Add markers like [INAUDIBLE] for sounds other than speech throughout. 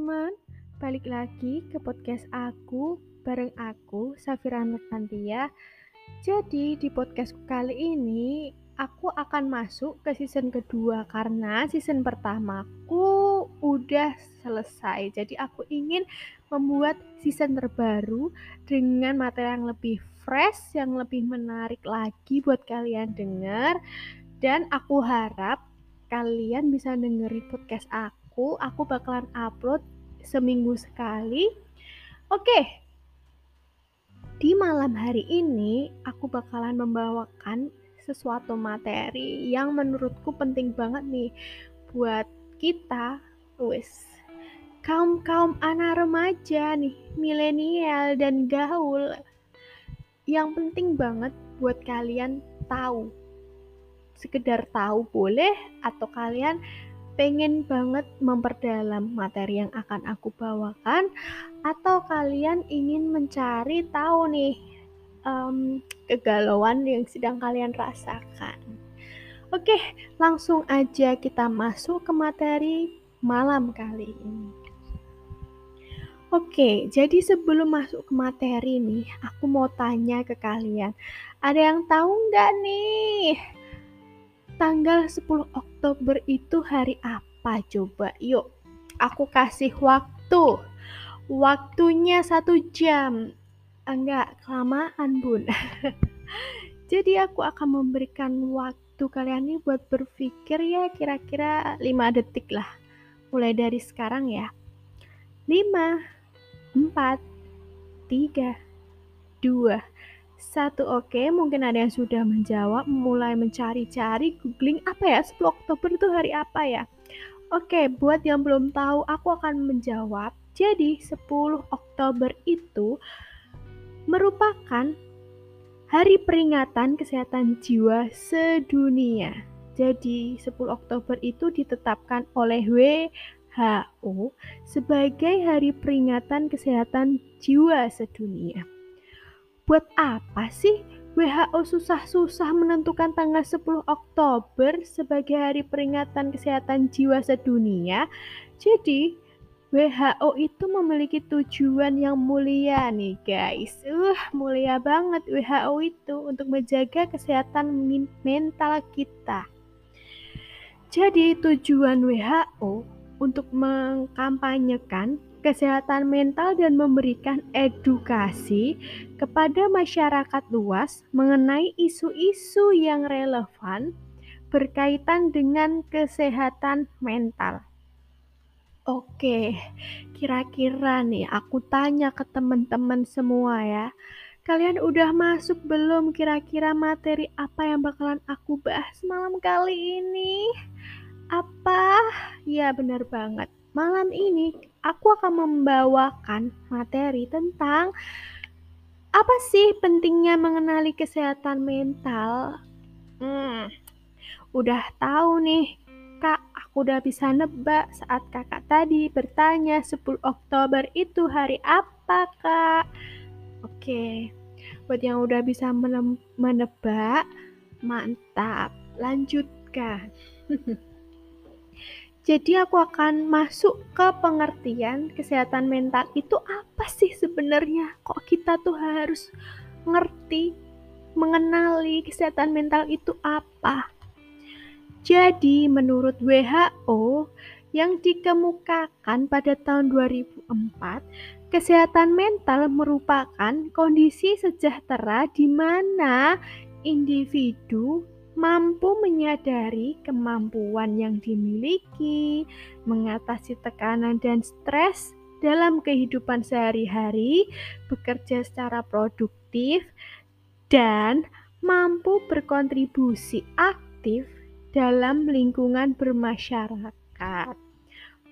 teman-teman, balik lagi ke podcast aku bareng aku Safira Nurtantia. Jadi di podcast kali ini aku akan masuk ke season kedua karena season pertamaku udah selesai. Jadi aku ingin membuat season terbaru dengan materi yang lebih fresh, yang lebih menarik lagi buat kalian dengar. Dan aku harap kalian bisa dengerin podcast aku. Aku bakalan upload seminggu sekali. Oke. Di malam hari ini aku bakalan membawakan sesuatu materi yang menurutku penting banget nih buat kita wis kaum-kaum anak remaja nih, milenial dan gaul. Yang penting banget buat kalian tahu sekedar tahu boleh atau kalian pengen banget memperdalam materi yang akan aku bawakan atau kalian ingin mencari tahu nih um, kegalauan yang sedang kalian rasakan. Oke, langsung aja kita masuk ke materi malam kali ini. Oke, jadi sebelum masuk ke materi nih, aku mau tanya ke kalian. Ada yang tahu nggak nih tanggal 10 Oktober itu hari apa coba? Yuk, aku kasih waktu. Waktunya satu jam. Enggak, kelamaan bun. [LAUGHS] Jadi aku akan memberikan waktu kalian ini buat berpikir ya kira-kira 5 detik lah. Mulai dari sekarang ya. 5, 4, 3, 2, satu oke, okay, mungkin ada yang sudah menjawab, mulai mencari-cari, googling apa ya 10 Oktober itu hari apa ya? Oke, okay, buat yang belum tahu, aku akan menjawab. Jadi 10 Oktober itu merupakan Hari Peringatan Kesehatan Jiwa Sedunia. Jadi 10 Oktober itu ditetapkan oleh WHO sebagai Hari Peringatan Kesehatan Jiwa Sedunia. Buat apa sih WHO susah-susah menentukan tanggal 10 Oktober sebagai hari peringatan kesehatan jiwa sedunia? Jadi, WHO itu memiliki tujuan yang mulia nih guys. Uh, mulia banget WHO itu untuk menjaga kesehatan mental kita. Jadi tujuan WHO untuk mengkampanyekan kesehatan mental dan memberikan edukasi kepada masyarakat luas mengenai isu-isu yang relevan berkaitan dengan kesehatan mental. Oke, kira-kira nih aku tanya ke teman-teman semua ya. Kalian udah masuk belum kira-kira materi apa yang bakalan aku bahas malam kali ini? Apa? Ya benar banget. Malam ini aku akan membawakan materi tentang apa sih pentingnya mengenali kesehatan mental. Hmm, udah tahu nih, Kak, aku udah bisa nebak saat kakak tadi bertanya 10 Oktober itu hari apa, Kak? Oke, buat yang udah bisa menebak, mantap. Lanjutkan. [LAUGHS] Jadi aku akan masuk ke pengertian kesehatan mental itu apa sih sebenarnya? Kok kita tuh harus ngerti, mengenali kesehatan mental itu apa? Jadi menurut WHO yang dikemukakan pada tahun 2004, kesehatan mental merupakan kondisi sejahtera di mana individu mampu menyadari kemampuan yang dimiliki, mengatasi tekanan dan stres dalam kehidupan sehari-hari, bekerja secara produktif, dan mampu berkontribusi aktif dalam lingkungan bermasyarakat.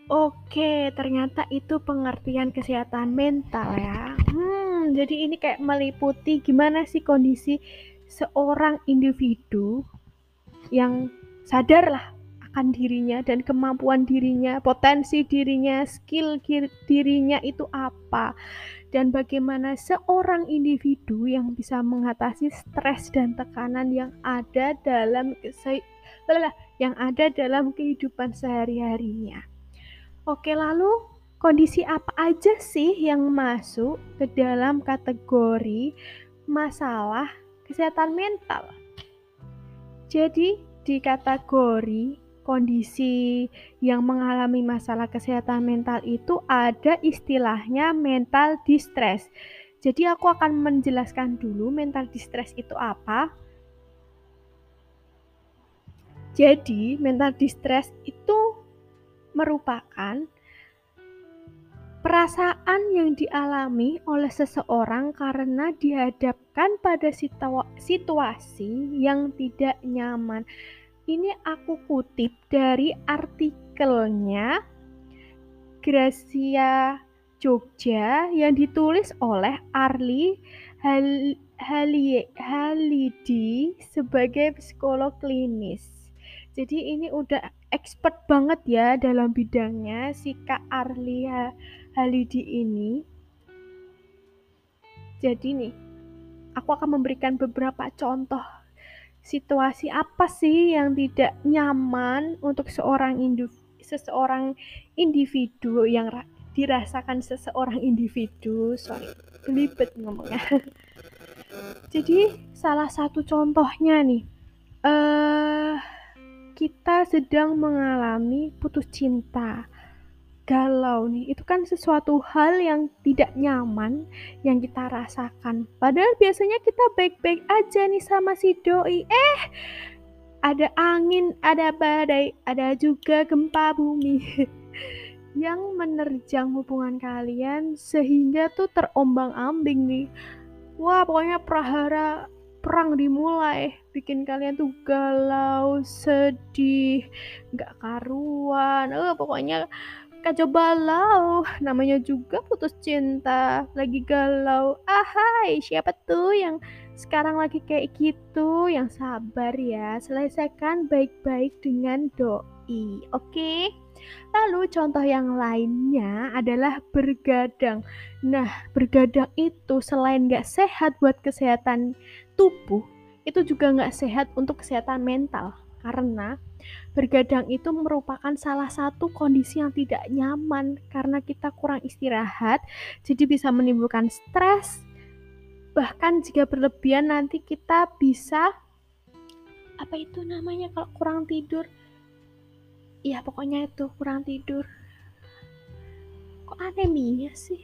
Oke, ternyata itu pengertian kesehatan mental ya. Hmm, jadi ini kayak meliputi gimana sih kondisi seorang individu yang sadar lah akan dirinya dan kemampuan dirinya, potensi dirinya, skill dirinya itu apa, dan bagaimana seorang individu yang bisa mengatasi stres dan tekanan yang ada dalam yang ada dalam kehidupan sehari-harinya. Oke, lalu kondisi apa aja sih yang masuk ke dalam kategori masalah kesehatan mental? Jadi, di kategori kondisi yang mengalami masalah kesehatan mental itu ada istilahnya mental distress. Jadi aku akan menjelaskan dulu mental distress itu apa. Jadi, mental distress itu merupakan perasaan yang dialami oleh seseorang karena dihadapkan pada situasi yang tidak nyaman. Ini aku kutip dari artikelnya Gracia Jogja yang ditulis oleh Arli Hal Halidi sebagai psikolog klinis. Jadi ini udah expert banget ya dalam bidangnya si Kak Arli Halidi ini. Jadi nih, aku akan memberikan beberapa contoh situasi apa sih yang tidak nyaman untuk seorang seseorang individu yang dirasakan seseorang individu. Sorry, belibet ngomongnya. [LAUGHS] Jadi salah satu contohnya nih, uh, kita sedang mengalami putus cinta galau nih. Itu kan sesuatu hal yang tidak nyaman yang kita rasakan. Padahal biasanya kita baik-baik aja nih sama si doi. Eh ada angin ada badai ada juga gempa bumi [LAUGHS] yang menerjang hubungan kalian sehingga tuh terombang-ambing nih. Wah pokoknya prahara perang dimulai. Bikin kalian tuh galau sedih nggak karuan. Eh pokoknya kacau balau namanya juga putus cinta. Lagi galau. Ahai siapa tuh yang sekarang lagi kayak gitu? Yang sabar ya. Selesaikan baik-baik dengan doi. Oke? Okay? lalu contoh yang lainnya adalah bergadang. Nah bergadang itu selain gak sehat buat kesehatan tubuh itu juga gak sehat untuk kesehatan mental karena Bergadang itu merupakan salah satu kondisi yang tidak nyaman karena kita kurang istirahat, jadi bisa menimbulkan stres. Bahkan jika berlebihan nanti kita bisa apa itu namanya kalau kurang tidur? Iya, pokoknya itu kurang tidur. Kok anemia sih?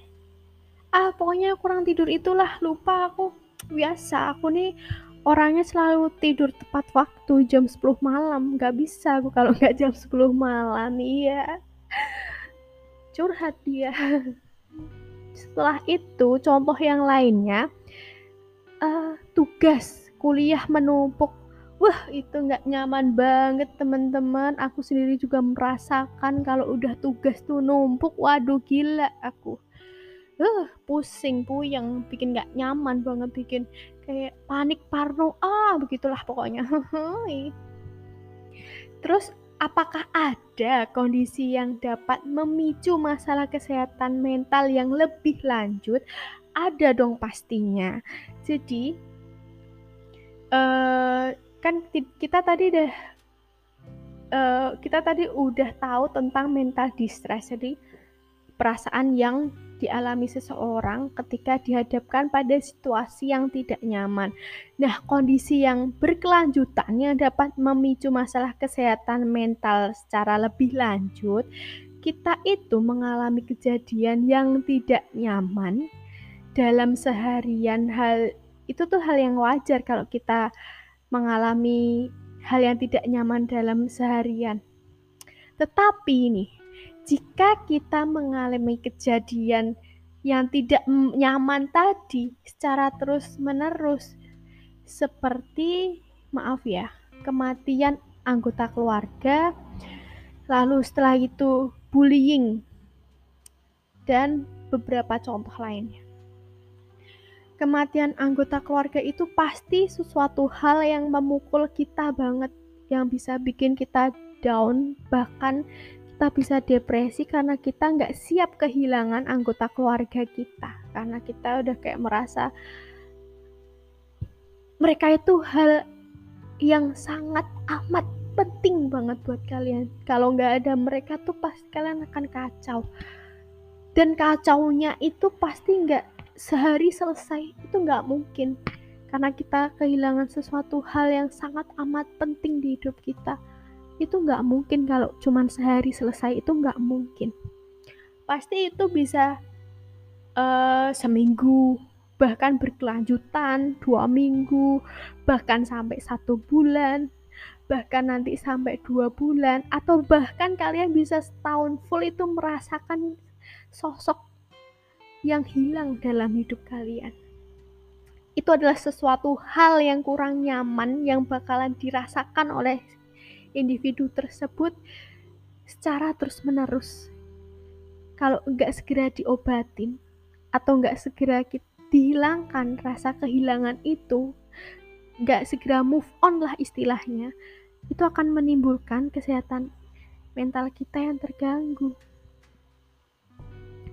Ah, pokoknya kurang tidur itulah, lupa aku. Biasa, aku nih orangnya selalu tidur tepat waktu jam 10 malam. Nggak bisa aku kalau nggak jam 10 malam iya. Curhat dia. Setelah itu contoh yang lainnya uh, tugas kuliah menumpuk. Wah itu nggak nyaman banget teman-teman. Aku sendiri juga merasakan kalau udah tugas tuh numpuk. Waduh gila aku uh, pusing puyeng bikin nggak nyaman banget bikin kayak panik parno ah begitulah pokoknya. [LAUGHS] Terus apakah ada kondisi yang dapat memicu masalah kesehatan mental yang lebih lanjut? Ada dong pastinya. Jadi uh, kan kita tadi deh uh, kita tadi udah tahu tentang mental distress jadi perasaan yang dialami seseorang ketika dihadapkan pada situasi yang tidak nyaman. Nah, kondisi yang berkelanjutan yang dapat memicu masalah kesehatan mental secara lebih lanjut, kita itu mengalami kejadian yang tidak nyaman dalam seharian hal itu tuh hal yang wajar kalau kita mengalami hal yang tidak nyaman dalam seharian. Tetapi nih, jika kita mengalami kejadian yang tidak nyaman tadi secara terus-menerus, seperti maaf ya, kematian anggota keluarga, lalu setelah itu bullying, dan beberapa contoh lainnya. Kematian anggota keluarga itu pasti sesuatu hal yang memukul kita banget, yang bisa bikin kita down, bahkan kita bisa depresi karena kita nggak siap kehilangan anggota keluarga kita. Karena kita udah kayak merasa mereka itu hal yang sangat amat penting banget buat kalian. Kalau nggak ada mereka tuh pasti kalian akan kacau. Dan kacaunya itu pasti nggak sehari selesai itu nggak mungkin. Karena kita kehilangan sesuatu hal yang sangat amat penting di hidup kita itu nggak mungkin. Kalau cuman sehari selesai itu nggak mungkin. Pasti itu bisa uh, seminggu bahkan berkelanjutan dua minggu bahkan sampai satu bulan bahkan nanti sampai dua bulan atau bahkan kalian bisa setahun full itu merasakan sosok yang hilang dalam hidup kalian. Itu adalah sesuatu hal yang kurang nyaman yang bakalan dirasakan oleh individu tersebut secara terus-menerus. Kalau enggak segera diobatin atau enggak segera dihilangkan rasa kehilangan itu, enggak segera move on lah istilahnya, itu akan menimbulkan kesehatan mental kita yang terganggu.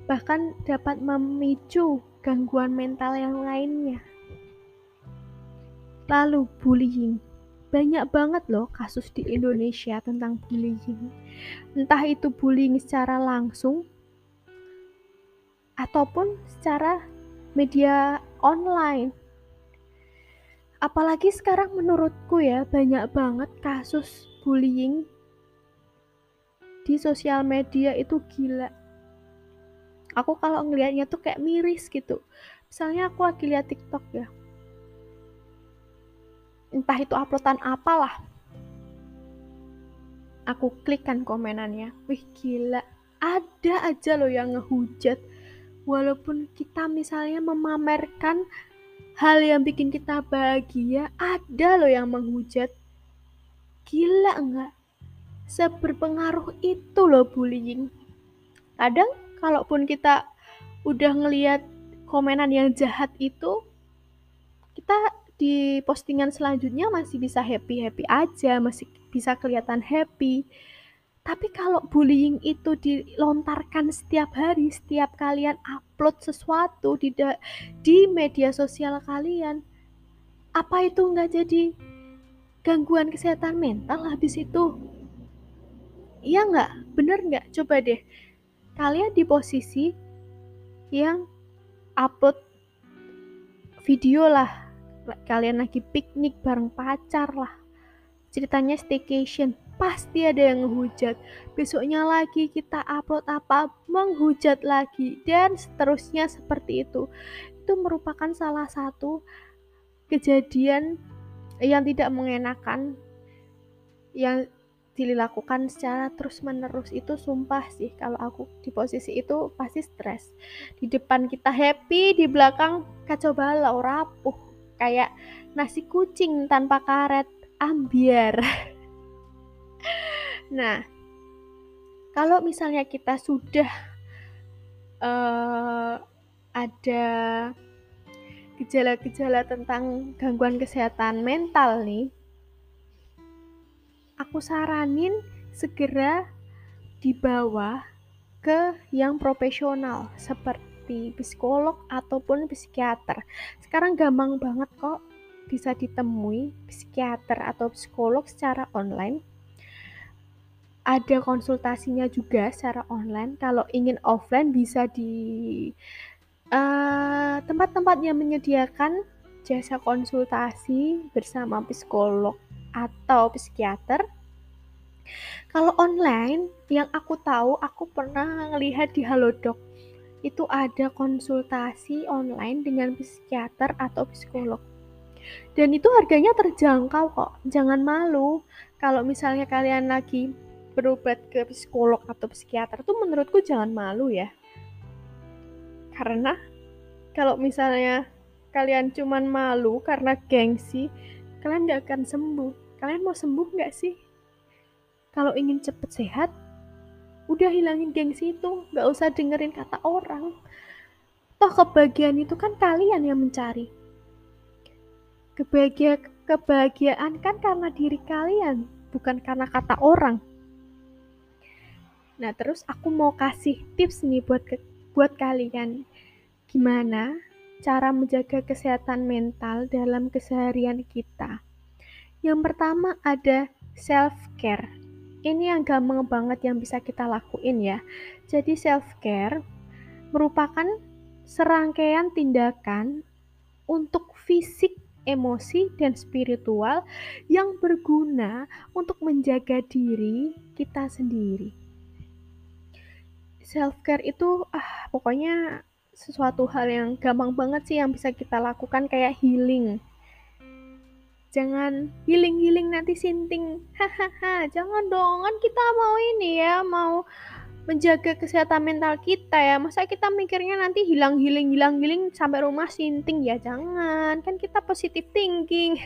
Bahkan dapat memicu gangguan mental yang lainnya. Lalu bullying. Banyak banget loh kasus di Indonesia tentang bullying. Entah itu bullying secara langsung ataupun secara media online. Apalagi sekarang menurutku ya banyak banget kasus bullying di sosial media itu gila. Aku kalau ngelihatnya tuh kayak miris gitu. Misalnya aku lagi lihat TikTok ya, entah itu uploadan apalah. Aku klik kan komenannya. Wih gila. Ada aja loh yang ngehujat. Walaupun kita misalnya memamerkan hal yang bikin kita bahagia ada loh yang menghujat. Gila enggak? Seberpengaruh itu loh bullying. Kadang kalaupun kita udah ngeliat komenan yang jahat itu kita di postingan selanjutnya masih bisa happy-happy aja, masih bisa kelihatan happy. Tapi kalau bullying itu dilontarkan setiap hari, setiap kalian upload sesuatu di di media sosial kalian, apa itu nggak jadi gangguan kesehatan mental habis itu? Iya nggak? Bener nggak? Coba deh, kalian di posisi yang upload video lah kalian lagi piknik bareng pacar lah. Ceritanya staycation pasti ada yang menghujat besoknya lagi kita upload apa menghujat lagi dan seterusnya seperti itu. Itu merupakan salah satu kejadian yang tidak mengenakan yang dilakukan secara terus menerus itu sumpah sih kalau aku di posisi itu pasti stres. Di depan kita happy di belakang kacau balau rapuh kayak nasi kucing tanpa karet ambiar. [LAUGHS] Nah kalau misalnya kita sudah uh, ada gejala-gejala tentang gangguan kesehatan mental nih aku saranin segera dibawa ke yang profesional seperti seperti psikolog ataupun psikiater. Sekarang gampang banget kok bisa ditemui psikiater atau psikolog secara online. Ada konsultasinya juga secara online. Kalau ingin offline bisa di uh, tempat-tempat yang menyediakan jasa konsultasi bersama psikolog atau psikiater. Kalau online, yang aku tahu, aku pernah melihat di Halodoc itu ada konsultasi online dengan psikiater atau psikolog. Dan itu harganya terjangkau kok. Jangan malu kalau misalnya kalian lagi berobat ke psikolog atau psikiater itu menurutku jangan malu ya. Karena kalau misalnya kalian cuman malu karena gengsi, kalian gak akan sembuh. Kalian mau sembuh nggak sih? Kalau ingin cepet sehat, udah hilangin gengsi itu nggak usah dengerin kata orang. Toh kebahagiaan itu kan kalian yang mencari. Kebahagia kebahagiaan kan karena diri kalian bukan karena kata orang. Nah terus aku mau kasih tips nih buat ke, buat kalian. Gimana cara menjaga kesehatan mental dalam keseharian kita? Yang pertama ada self care ini yang gampang banget yang bisa kita lakuin ya. Jadi self care merupakan serangkaian tindakan untuk fisik, emosi, dan spiritual yang berguna untuk menjaga diri kita sendiri. Self care itu ah pokoknya sesuatu hal yang gampang banget sih yang bisa kita lakukan kayak healing. Jangan healing-healing nanti sinting. Hahaha, jangan dong. Kan kita mau ini ya, mau menjaga kesehatan mental kita ya. Masa kita mikirnya nanti hilang hilang hilang hilang sampai rumah sinting? Ya jangan. Kan kita positif thinking.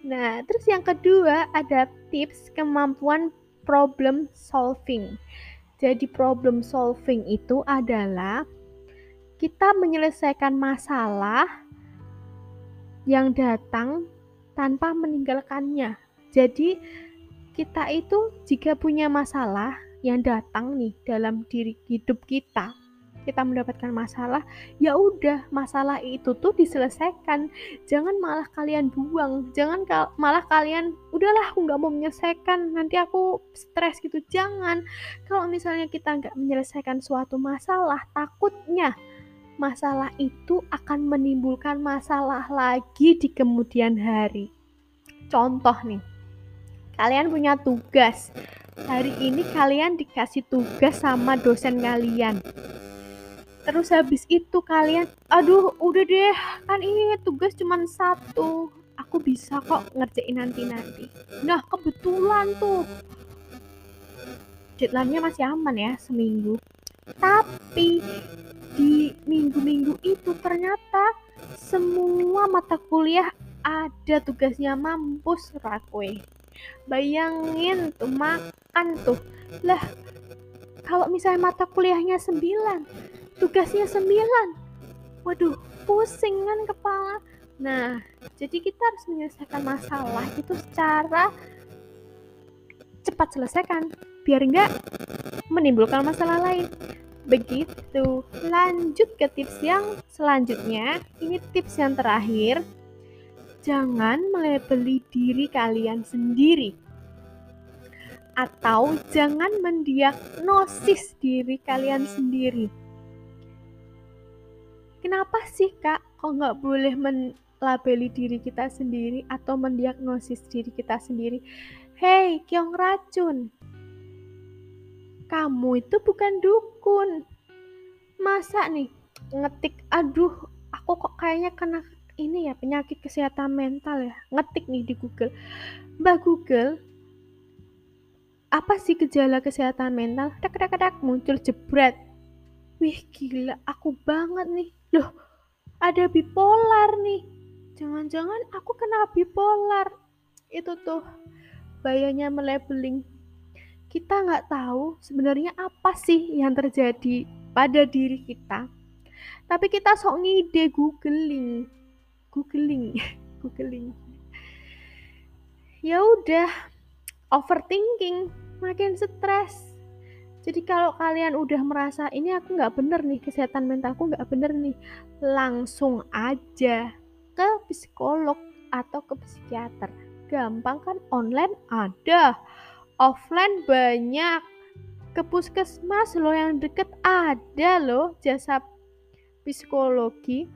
Nah terus yang kedua ada tips kemampuan problem solving. Jadi problem solving itu adalah kita menyelesaikan masalah yang datang tanpa meninggalkannya jadi kita itu jika punya masalah yang datang nih dalam diri hidup kita, kita mendapatkan masalah, ya udah masalah itu tuh diselesaikan. Jangan malah kalian buang, jangan kal malah kalian udahlah aku nggak mau menyelesaikan, nanti aku stres gitu. Jangan. Kalau misalnya kita nggak menyelesaikan suatu masalah, takutnya masalah itu akan menimbulkan masalah lagi di kemudian hari. Contoh nih, kalian punya tugas. Hari ini kalian dikasih tugas sama dosen kalian. Terus habis itu kalian, aduh udah deh, kan ini tugas cuma satu. Aku bisa kok ngerjain nanti-nanti. Nah kebetulan tuh, deadline-nya masih aman ya, seminggu. Tapi minggu-minggu itu ternyata semua mata kuliah ada tugasnya mampus rakwe Bayangin tuh makan tuh. Lah, kalau misalnya mata kuliahnya 9, tugasnya 9. Waduh, pusing kan kepala. Nah, jadi kita harus menyelesaikan masalah itu secara cepat selesaikan biar enggak menimbulkan masalah lain. Begitu. Lanjut ke tips yang selanjutnya. Ini tips yang terakhir jangan melebeli diri kalian sendiri atau jangan mendiagnosis diri kalian sendiri. Kenapa sih kak kok nggak boleh melabeli diri kita sendiri atau mendiagnosis diri kita sendiri? Hei, Kyong Racun, kamu itu bukan dukun. Masa nih ngetik, aduh aku kok kayaknya kena ini ya penyakit kesehatan mental ya. Ngetik nih di Google. Mbak Google apa sih gejala kesehatan mental? Tek tek tek muncul jebret. Wih gila aku banget nih. Loh ada bipolar nih. Jangan-jangan aku kena bipolar. Itu tuh bayanya melabeling kita nggak tahu sebenarnya apa sih yang terjadi pada diri kita. Tapi kita sok ngide googling. Googling. [LAUGHS] Googling. Ya udah overthinking makin stres. Jadi kalau kalian udah merasa ini aku nggak bener nih kesehatan mentalku nggak bener nih langsung aja ke psikolog atau ke psikiater. Gampang kan? Online ada offline banyak. Ke puskesmas lo yang deket ada loh jasa psikologi.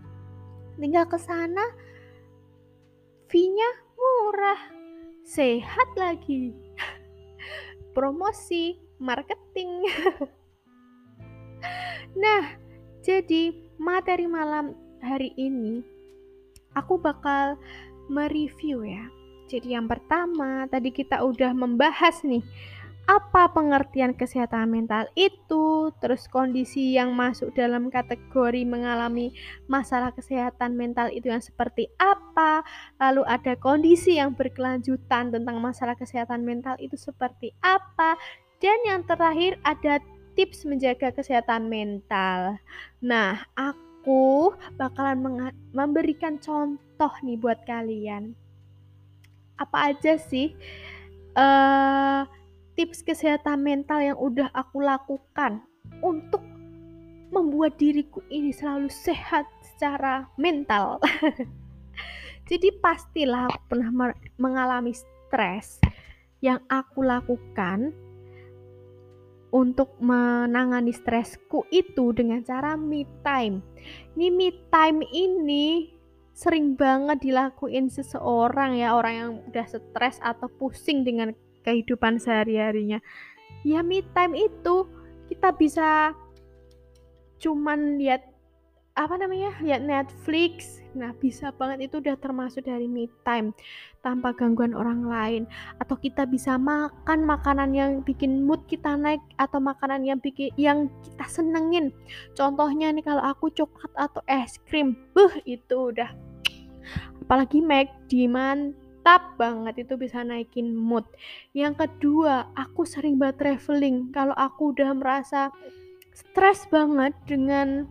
Tinggal ke sana fee-nya murah. Sehat lagi. [LAUGHS] Promosi marketing. [LAUGHS] Nah jadi materi malam hari ini aku bakal mereview ya jadi yang pertama tadi kita udah membahas nih apa pengertian kesehatan mental itu, terus kondisi yang masuk dalam kategori mengalami masalah kesehatan mental itu yang seperti apa, lalu ada kondisi yang berkelanjutan tentang masalah kesehatan mental itu seperti apa, dan yang terakhir ada tips menjaga kesehatan mental. Nah, aku bakalan memberikan contoh nih buat kalian. Apa aja sih? Uh, tips kesehatan mental yang udah aku lakukan untuk membuat diriku ini selalu sehat secara mental. [LAUGHS] Jadi pastilah pernah mengalami stres yang aku lakukan untuk menangani stresku itu dengan cara me time. Ini me time ini sering banget dilakuin seseorang ya, orang yang udah stres atau pusing dengan kehidupan sehari-harinya. Ya me time itu kita bisa cuman lihat apa namanya lihat Netflix. Nah bisa banget itu udah termasuk dari me time tanpa gangguan orang lain. Atau kita bisa makan makanan yang bikin mood kita naik atau makanan yang bikin yang kita senengin. Contohnya nih kalau aku coklat atau es krim buh itu udah. Apalagi McD mantap banget itu bisa naikin mood. Yang kedua aku sering banget traveling. Kalau aku udah merasa stres banget dengan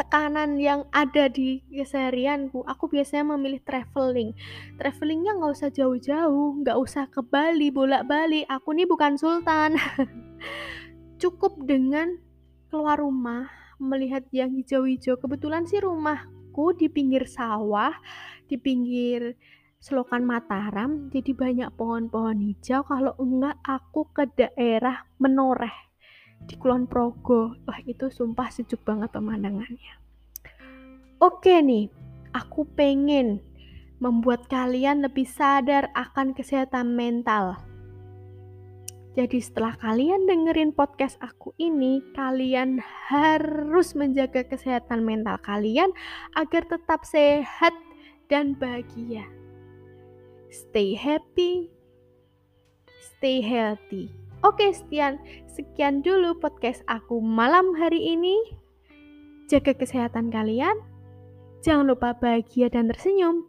tekanan yang ada di keseharianku, aku biasanya memilih traveling. Travelingnya nggak usah jauh-jauh, nggak usah ke Bali, bolak-balik. Aku nih bukan sultan. [LAUGHS] Cukup dengan keluar rumah, melihat yang hijau-hijau. Kebetulan sih rumahku di pinggir sawah, di pinggir selokan Mataram, jadi banyak pohon-pohon hijau. Kalau enggak, aku ke daerah Menoreh di Kulon Progo. Wah, itu sumpah sejuk banget pemandangannya. Oke nih, aku pengen membuat kalian lebih sadar akan kesehatan mental. Jadi setelah kalian dengerin podcast aku ini, kalian harus menjaga kesehatan mental kalian agar tetap sehat dan bahagia. Stay happy, stay healthy. Oke, sekian. Sekian dulu podcast aku malam hari ini. Jaga kesehatan kalian. Jangan lupa bahagia dan tersenyum.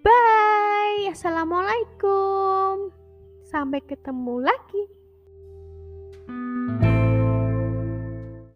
Bye. Assalamualaikum. Sampai ketemu lagi. thank you